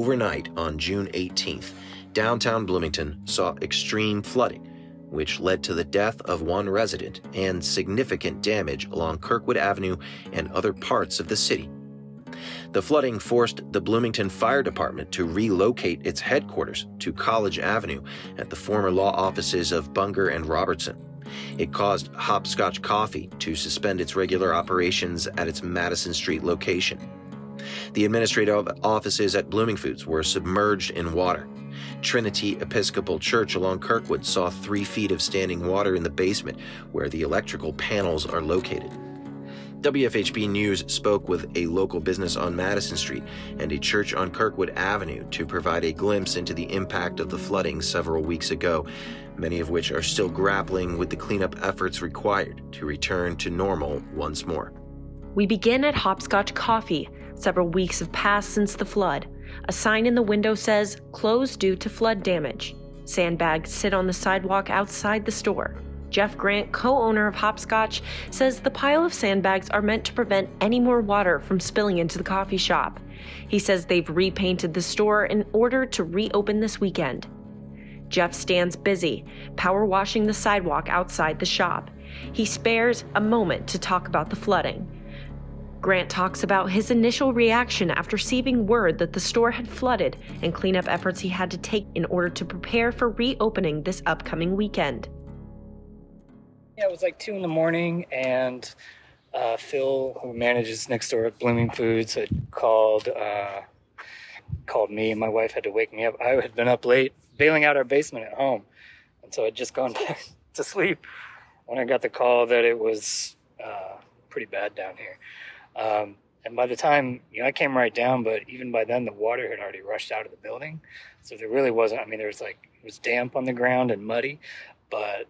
Overnight on June 18th, downtown Bloomington saw extreme flooding, which led to the death of one resident and significant damage along Kirkwood Avenue and other parts of the city. The flooding forced the Bloomington Fire Department to relocate its headquarters to College Avenue at the former law offices of Bunger and Robertson. It caused Hopscotch Coffee to suspend its regular operations at its Madison Street location. The administrative offices at Bloomingfoods were submerged in water. Trinity Episcopal Church along Kirkwood saw three feet of standing water in the basement where the electrical panels are located. WFHB News spoke with a local business on Madison Street and a church on Kirkwood Avenue to provide a glimpse into the impact of the flooding several weeks ago, many of which are still grappling with the cleanup efforts required to return to normal once more. We begin at Hopscotch Coffee. Several weeks have passed since the flood. A sign in the window says, closed due to flood damage. Sandbags sit on the sidewalk outside the store. Jeff Grant, co owner of Hopscotch, says the pile of sandbags are meant to prevent any more water from spilling into the coffee shop. He says they've repainted the store in order to reopen this weekend. Jeff stands busy, power washing the sidewalk outside the shop. He spares a moment to talk about the flooding. Grant talks about his initial reaction after receiving word that the store had flooded and cleanup efforts he had to take in order to prepare for reopening this upcoming weekend. Yeah, it was like two in the morning, and uh, Phil, who manages next door at Bloomingfoods, had called uh, called me, and my wife had to wake me up. I had been up late bailing out our basement at home, and so I'd just gone back to sleep when I got the call that it was uh, pretty bad down here. Um, and by the time you know, I came right down, but even by then the water had already rushed out of the building, so there really wasn't. I mean, there was like it was damp on the ground and muddy, but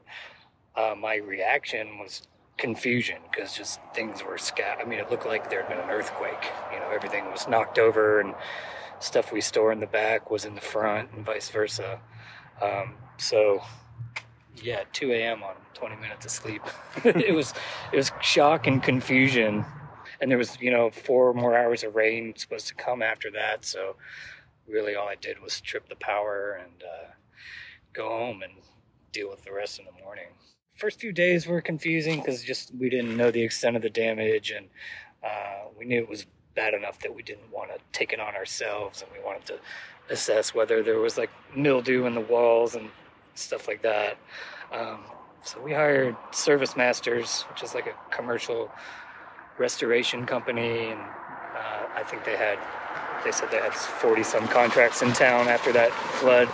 uh, my reaction was confusion because just things were scattered. I mean, it looked like there had been an earthquake. You know, everything was knocked over and stuff we store in the back was in the front and vice versa. Um, so, yeah, 2 a.m. on 20 minutes of sleep. it was it was shock and confusion, and there was you know four more hours of rain supposed to come after that. So, really, all I did was trip the power and uh, go home and deal with the rest in the morning first few days were confusing because just we didn't know the extent of the damage and uh, we knew it was bad enough that we didn't want to take it on ourselves and we wanted to assess whether there was like mildew in the walls and stuff like that um, so we hired service masters which is like a commercial restoration company and uh, i think they had they said they had 40 some contracts in town after that flood.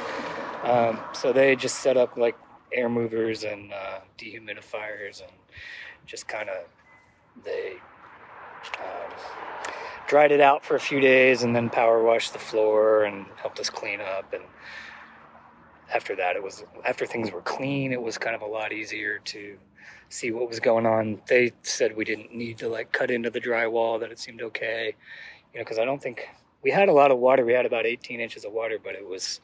Um, so they just set up like air movers and uh, dehumidifiers and just kind of they um, dried it out for a few days and then power washed the floor and helped us clean up and after that it was after things were clean it was kind of a lot easier to see what was going on they said we didn't need to like cut into the drywall that it seemed okay you know because i don't think we had a lot of water we had about 18 inches of water but it was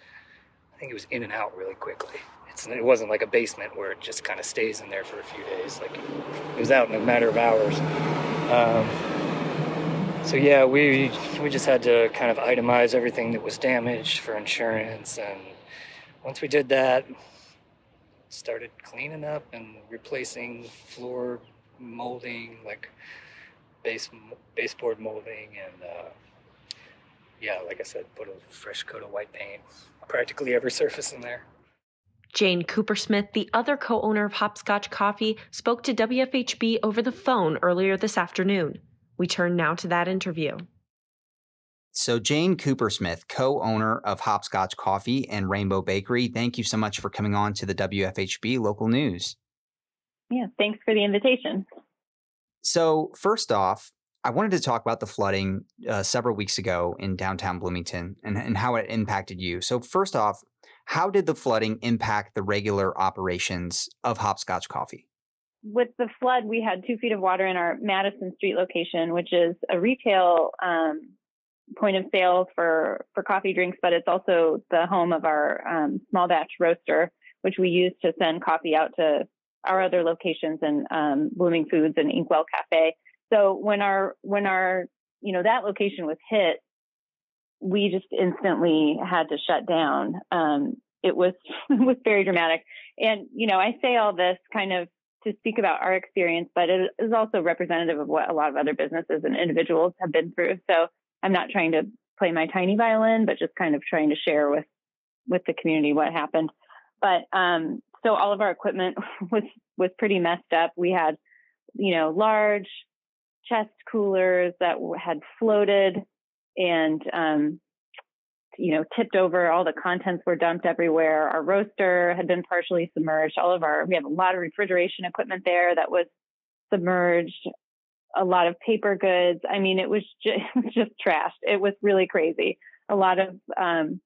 i think it was in and out really quickly it's, it wasn't like a basement where it just kind of stays in there for a few days. Like it was out in a matter of hours. Um, so yeah, we we just had to kind of itemize everything that was damaged for insurance, and once we did that, started cleaning up and replacing floor molding, like base baseboard molding, and uh, yeah, like I said, put a fresh coat of white paint practically every surface in there. Jane Coopersmith, the other co owner of Hopscotch Coffee, spoke to WFHB over the phone earlier this afternoon. We turn now to that interview. So, Jane Coopersmith, co owner of Hopscotch Coffee and Rainbow Bakery, thank you so much for coming on to the WFHB local news. Yeah, thanks for the invitation. So, first off, I wanted to talk about the flooding uh, several weeks ago in downtown Bloomington and, and how it impacted you. So, first off, how did the flooding impact the regular operations of Hopscotch Coffee? With the flood, we had two feet of water in our Madison Street location, which is a retail um, point of sale for, for coffee drinks, but it's also the home of our um, small batch roaster, which we use to send coffee out to our other locations and um, Bloomingfoods and Inkwell Cafe. So when our when our you know that location was hit, we just instantly had to shut down. Um, it was it was very dramatic, and you know, I say all this kind of to speak about our experience, but it is also representative of what a lot of other businesses and individuals have been through. So I'm not trying to play my tiny violin, but just kind of trying to share with with the community what happened. But um, so all of our equipment was was pretty messed up. We had, you know, large chest coolers that had floated and um, you know tipped over. All the contents were dumped everywhere. Our roaster had been partially submerged. All of our we have a lot of refrigeration equipment there that was submerged. A lot of paper goods. I mean, it was just, just trashed. It was really crazy. A lot of um,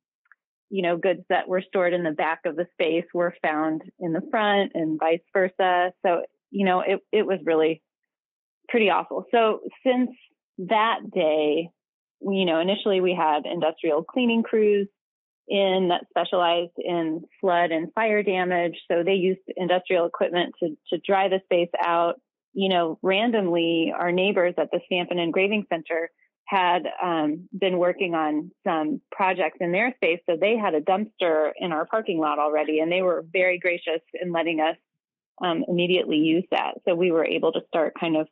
you know, goods that were stored in the back of the space were found in the front and vice versa. So, you know, it, it was really pretty awful. So since that day, you know, initially we had industrial cleaning crews in that specialized in flood and fire damage. So they used industrial equipment to, to dry the space out. You know, randomly, our neighbors at the Stamp and Engraving Center had um, been working on some projects in their space. So they had a dumpster in our parking lot already, and they were very gracious in letting us um, immediately use that. So we were able to start kind of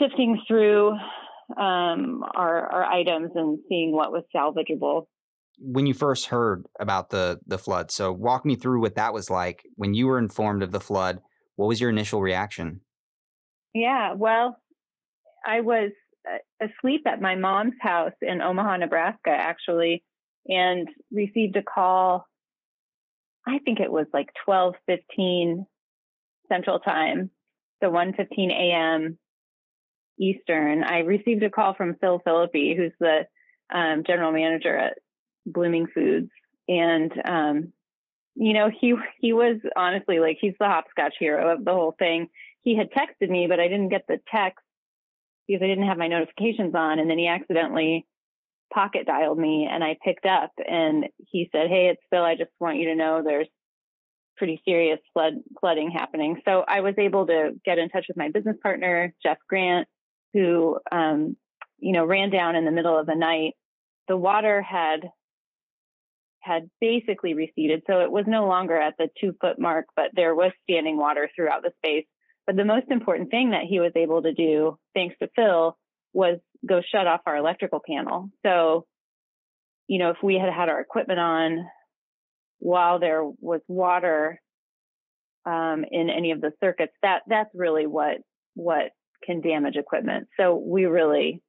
sifting through um, our, our items and seeing what was salvageable. When you first heard about the the flood, so walk me through what that was like when you were informed of the flood. What was your initial reaction? Yeah, well, I was asleep at my mom's house in Omaha, Nebraska, actually, and received a call. I think it was like 12:15 Central Time, so 1:15 a.m. Eastern. I received a call from Phil Philippi, who's the um, general manager at Bloomingfoods, and um, you know he he was honestly like he's the hopscotch hero of the whole thing. He had texted me, but I didn't get the text because I didn't have my notifications on. And then he accidentally pocket dialed me and I picked up and he said, Hey, it's Phil. I just want you to know there's pretty serious flood flooding happening. So I was able to get in touch with my business partner, Jeff Grant, who, um, you know, ran down in the middle of the night. The water had had basically receded. So it was no longer at the two foot mark, but there was standing water throughout the space. But the most important thing that he was able to do, thanks to Phil, was go shut off our electrical panel. So, you know, if we had had our equipment on while there was water um, in any of the circuits, that that's really what what can damage equipment. So we really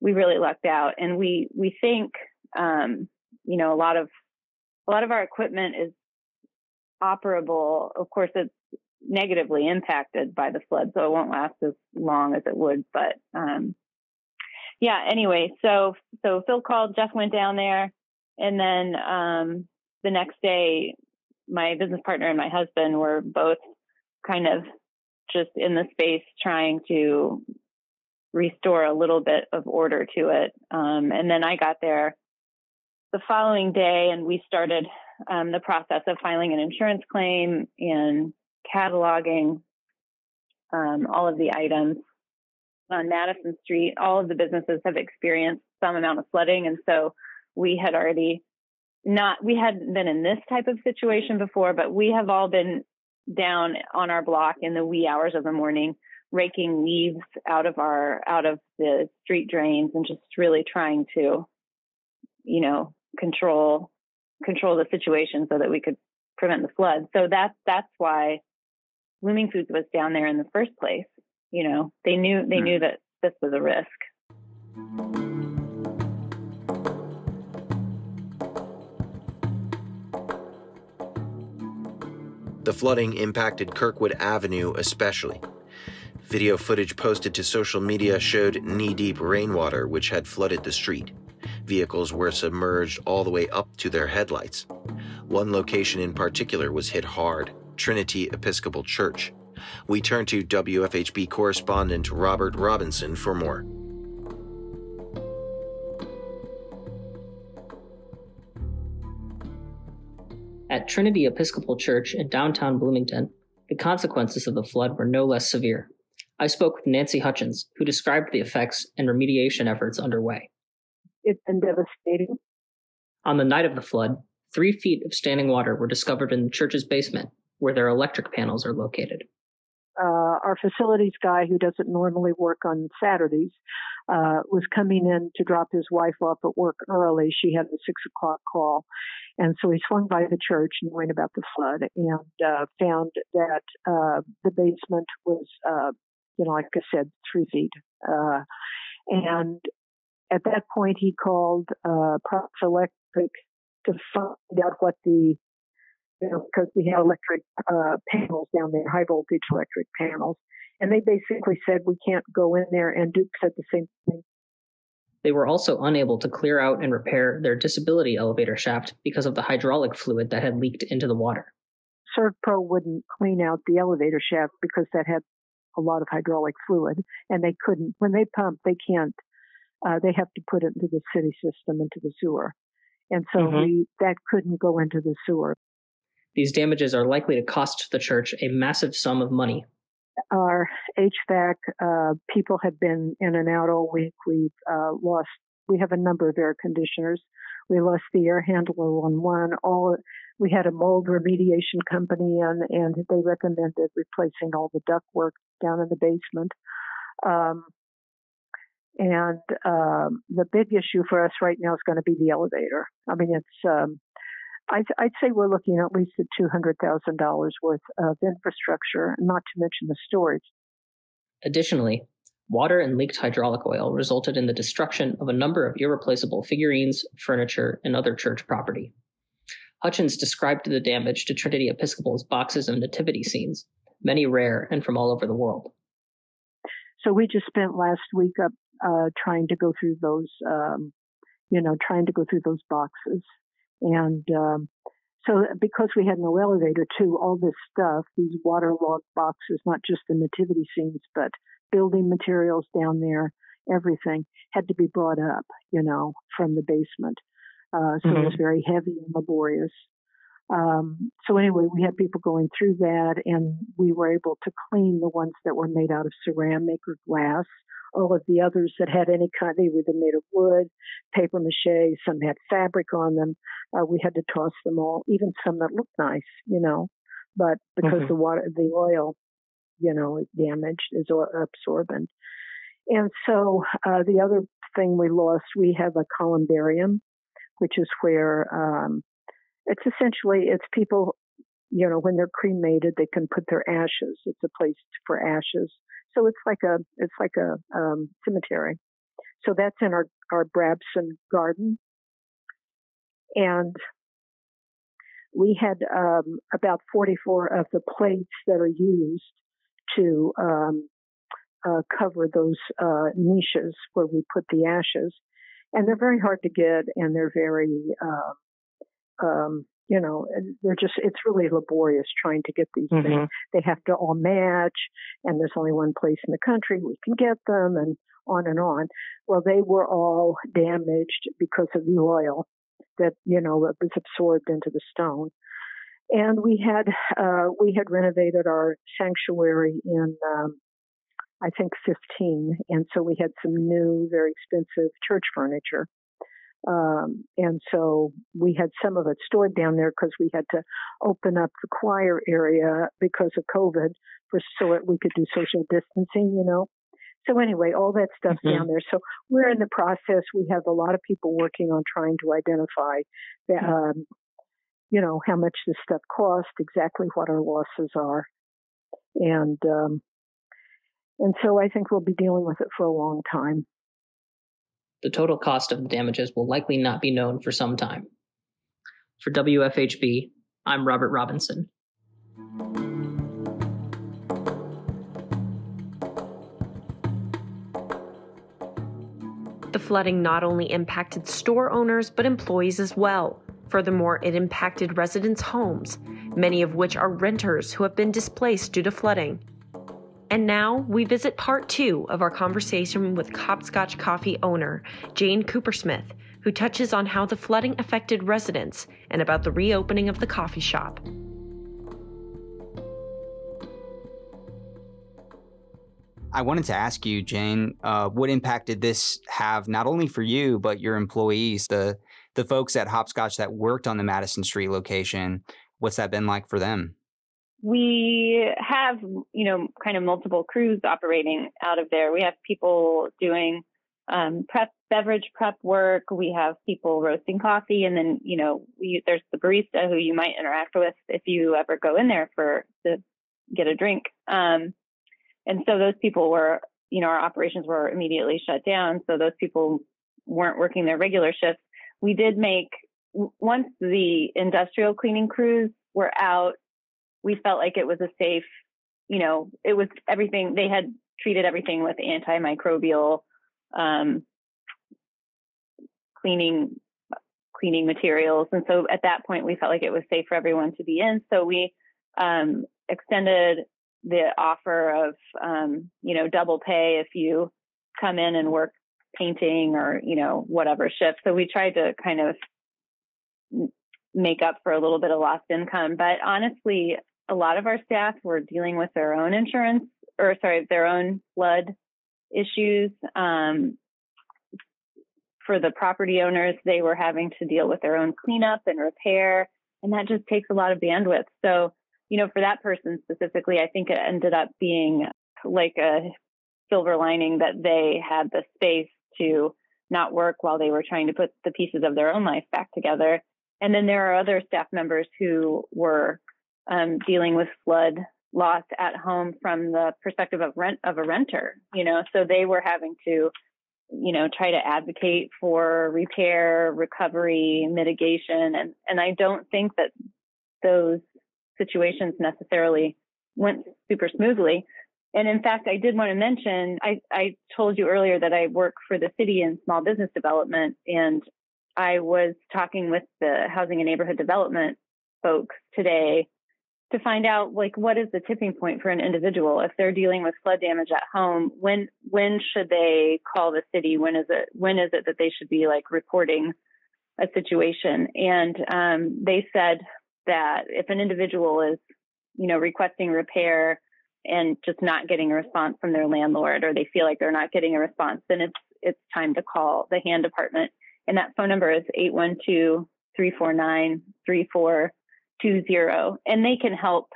we really lucked out, and we we think um, you know a lot of a lot of our equipment is operable. Of course, it's negatively impacted by the flood, so it won't last as long as it would. But um, yeah, anyway, so so Phil called, Jeff went down there, and then um, the next day, my business partner and my husband were both kind of just in the space trying to restore a little bit of order to it. Um, and then I got there the following day, and we started um, the process of filing an insurance claim and cataloging um, all of the items on Madison Street. All of the businesses have experienced some amount of flooding, and so we had already not we hadn't been in this type of situation before, but we have all been down on our block in the wee hours of the morning raking leaves out of our out of the street drains and just really trying to you know control control the situation so that we could prevent the flood so that's that's why Bloomingfoods was down there in the first place. You know, they knew they knew hmm. that this was a risk. The flooding impacted Kirkwood Avenue especially. Video footage posted to social media showed knee deep rainwater which had flooded the street. Vehicles were submerged all the way up to their headlights. One location in particular was hit hard Trinity Episcopal Church. We turn to WFHB correspondent Robert Robinson for more. At Trinity Episcopal Church in downtown Bloomington, the consequences of the flood were no less severe. I spoke with Nancy Hutchins, who described the effects and remediation efforts underway. it's been devastating. On the night of the flood, three feet of standing water were discovered in the church's basement, where their electric panels are located. Uh, our facilities guy, who doesn't normally work on Saturdays, uh, was coming in to drop his wife off at work early. She had a six o'clock call. And so he swung by the church knowing about the flood and uh, found that uh, the basement was, uh, you know, like I said, three feet. Uh, and at that point, he called uh, Prox Electric to find out what the, you know, because we had electric uh, panels down there, high voltage electric panels. And they basically said, we can't go in there. And Duke said the same thing. They were also unable to clear out and repair their disability elevator shaft because of the hydraulic fluid that had leaked into the water. ServPro wouldn't clean out the elevator shaft because that had a lot of hydraulic fluid, and they couldn't. When they pump, they can't. Uh, they have to put it into the city system, into the sewer, and so mm-hmm. we that couldn't go into the sewer. These damages are likely to cost the church a massive sum of money our HVAC uh, people have been in and out all week. We've uh, lost. We have a number of air conditioners. We lost the air handler on one. All we had a mold remediation company in, and they recommended replacing all the ductwork down in the basement. Um, and um, the big issue for us right now is going to be the elevator. I mean, it's um, I'd, I'd say we're looking at least at $200,000 worth of infrastructure, not to mention the storage. Additionally, water and leaked hydraulic oil resulted in the destruction of a number of irreplaceable figurines, furniture, and other church property. Hutchins described the damage to Trinity Episcopal's boxes of nativity scenes, many rare and from all over the world. So we just spent last week up uh, trying to go through those, um, you know, trying to go through those boxes and um, so because we had no elevator too, all this stuff, these waterlogged boxes, not just the nativity scenes, but building materials down there, everything had to be brought up, you know, from the basement. Uh, so mm-hmm. it was very heavy and laborious. Um, so anyway, we had people going through that and we were able to clean the ones that were made out of ceramic or glass all of the others that had any kind, they were made of wood, paper mache, some had fabric on them. Uh, we had to toss them all, even some that looked nice, you know, but because mm-hmm. the water, the oil, you know, is damaged, is absorbent. And so uh, the other thing we lost, we have a columbarium, which is where um, it's essentially it's people, you know, when they're cremated, they can put their ashes. It's a place for ashes so it's like a it's like a um, cemetery. So that's in our our Brabson garden, and we had um, about 44 of the plates that are used to um, uh, cover those uh, niches where we put the ashes, and they're very hard to get, and they're very uh, um, you know, they're just, it's really laborious trying to get these mm-hmm. things. They have to all match, and there's only one place in the country we can get them, and on and on. Well, they were all damaged because of the oil that, you know, was absorbed into the stone. And we had, uh, we had renovated our sanctuary in, um, I think 15. And so we had some new, very expensive church furniture um, and so we had some of it stored down there because we had to open up the choir area because of COVID for so that we could do social distancing, you know. So anyway, all that stuff mm-hmm. down there. So we're in the process. We have a lot of people working on trying to identify, the, mm-hmm. um, you know, how much this stuff cost, exactly what our losses are, and um, and so I think we'll be dealing with it for a long time. The total cost of the damages will likely not be known for some time. For WFHB, I'm Robert Robinson. The flooding not only impacted store owners, but employees as well. Furthermore, it impacted residents' homes, many of which are renters who have been displaced due to flooding. And now we visit part two of our conversation with Hopscotch Coffee owner Jane Coopersmith, who touches on how the flooding affected residents and about the reopening of the coffee shop. I wanted to ask you, Jane, uh, what impact did this have not only for you but your employees, the the folks at Hopscotch that worked on the Madison Street location? What's that been like for them? We have, you know, kind of multiple crews operating out of there. We have people doing um, prep beverage prep work. We have people roasting coffee, and then you know we, there's the barista who you might interact with if you ever go in there for to get a drink. Um, and so those people were, you know, our operations were immediately shut down. So those people weren't working their regular shifts. We did make once the industrial cleaning crews were out, we felt like it was a safe, you know, it was everything they had treated everything with antimicrobial um, cleaning cleaning materials. And so at that point, we felt like it was safe for everyone to be in. So we um, extended the offer of, um, you know, double pay if you come in and work painting or, you know, whatever shift. So we tried to kind of make up for a little bit of lost income. But honestly, a lot of our staff were dealing with their own insurance or sorry, their own flood issues. Um, for the property owners, they were having to deal with their own cleanup and repair, and that just takes a lot of bandwidth. So, you know, for that person specifically, I think it ended up being like a silver lining that they had the space to not work while they were trying to put the pieces of their own life back together. And then there are other staff members who were um, dealing with flood loss at home from the perspective of rent of a renter, you know, so they were having to, you know, try to advocate for repair, recovery, mitigation. And, and I don't think that those situations necessarily went super smoothly. And in fact, I did want to mention, I, I told you earlier that I work for the city in small business development and I was talking with the housing and neighborhood development folks today to find out like what is the tipping point for an individual? If they're dealing with flood damage at home when when should they call the city? When is it when is it that they should be like reporting a situation? And um, they said that if an individual is you know requesting repair and just not getting a response from their landlord or they feel like they're not getting a response then it's it's time to call the HAND department. And that phone number is 812 349 two zero, and they can help.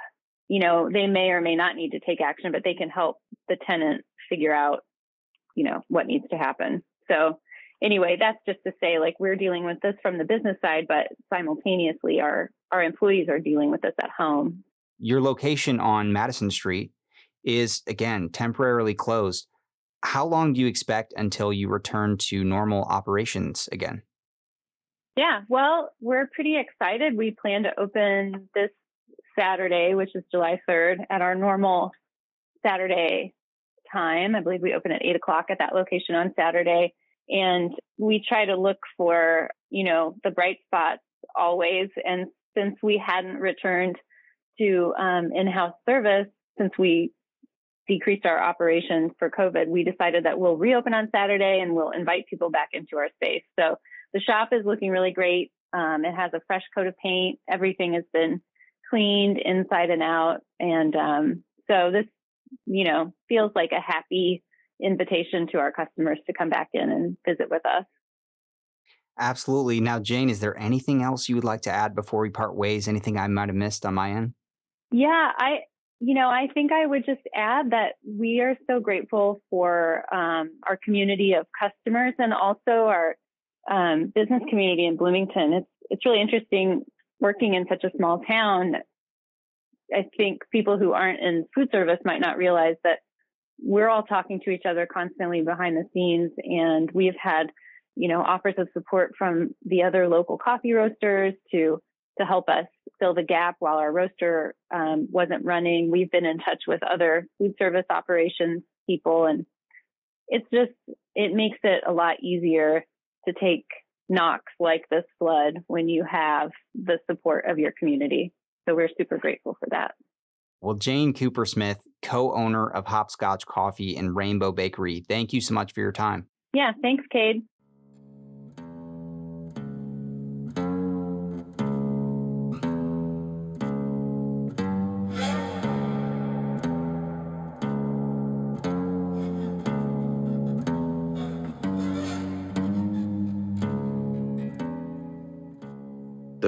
You know, they may or may not need to take action, but they can help the tenant figure out, you know, what needs to happen. So anyway, that's just to say, like we're dealing with this from the business side, but simultaneously, our our employees are dealing with this at home. Your location on Madison Street is again temporarily closed. How long do you expect until you return to normal operations again? Yeah, well, we're pretty excited. We plan to open this Saturday, which is July 3rd, at our normal Saturday time. I believe we open at eight o'clock at that location on Saturday. And we try to look for, you know, the bright spots always. And since we hadn't returned to um, in house service, since we decreased our operations for COVID, we decided that we'll reopen on Saturday and we'll invite people back into our space. So the shop is looking really great. Um, it has a fresh coat of paint. Everything has been cleaned inside and out. And um, so this, you know, feels like a happy invitation to our customers to come back in and visit with us. Absolutely. Now, Jane, is there anything else you would like to add before we part ways? Anything I might have missed on my end? Yeah, I, you know, I think I would just add that we are so grateful for um, our community of customers and also our um, business community in Bloomington. It's it's really interesting working in such a small town. I think people who aren't in food service might not realize that we're all talking to each other constantly behind the scenes, and we've had you know offers of support from the other local coffee roasters to to help us fill the gap while our roaster um, wasn't running. We've been in touch with other food service operations people, and it's just it makes it a lot easier to take knocks like this flood when you have the support of your community. So we're super grateful for that. Well, Jane Coopersmith, co owner of Hopscotch Coffee and Rainbow Bakery, thank you so much for your time. Yeah, thanks, Cade.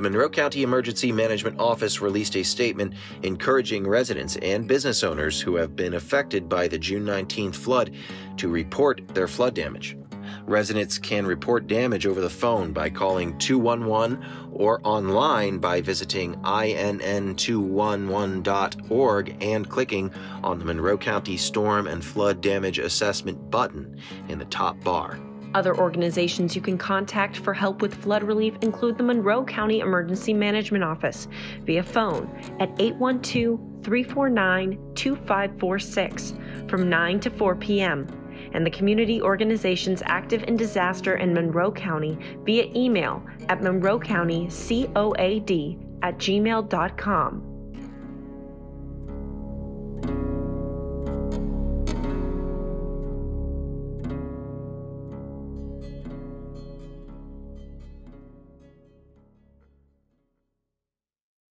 The Monroe County Emergency Management Office released a statement encouraging residents and business owners who have been affected by the June 19th flood to report their flood damage. Residents can report damage over the phone by calling 211 or online by visiting in211.org and clicking on the Monroe County Storm and Flood Damage Assessment button in the top bar. Other organizations you can contact for help with flood relief include the Monroe County Emergency Management Office via phone at 812 349 2546 from 9 to 4 p.m and the community organizations active in disaster in Monroe County via email at monroecountycoad at gmail.com.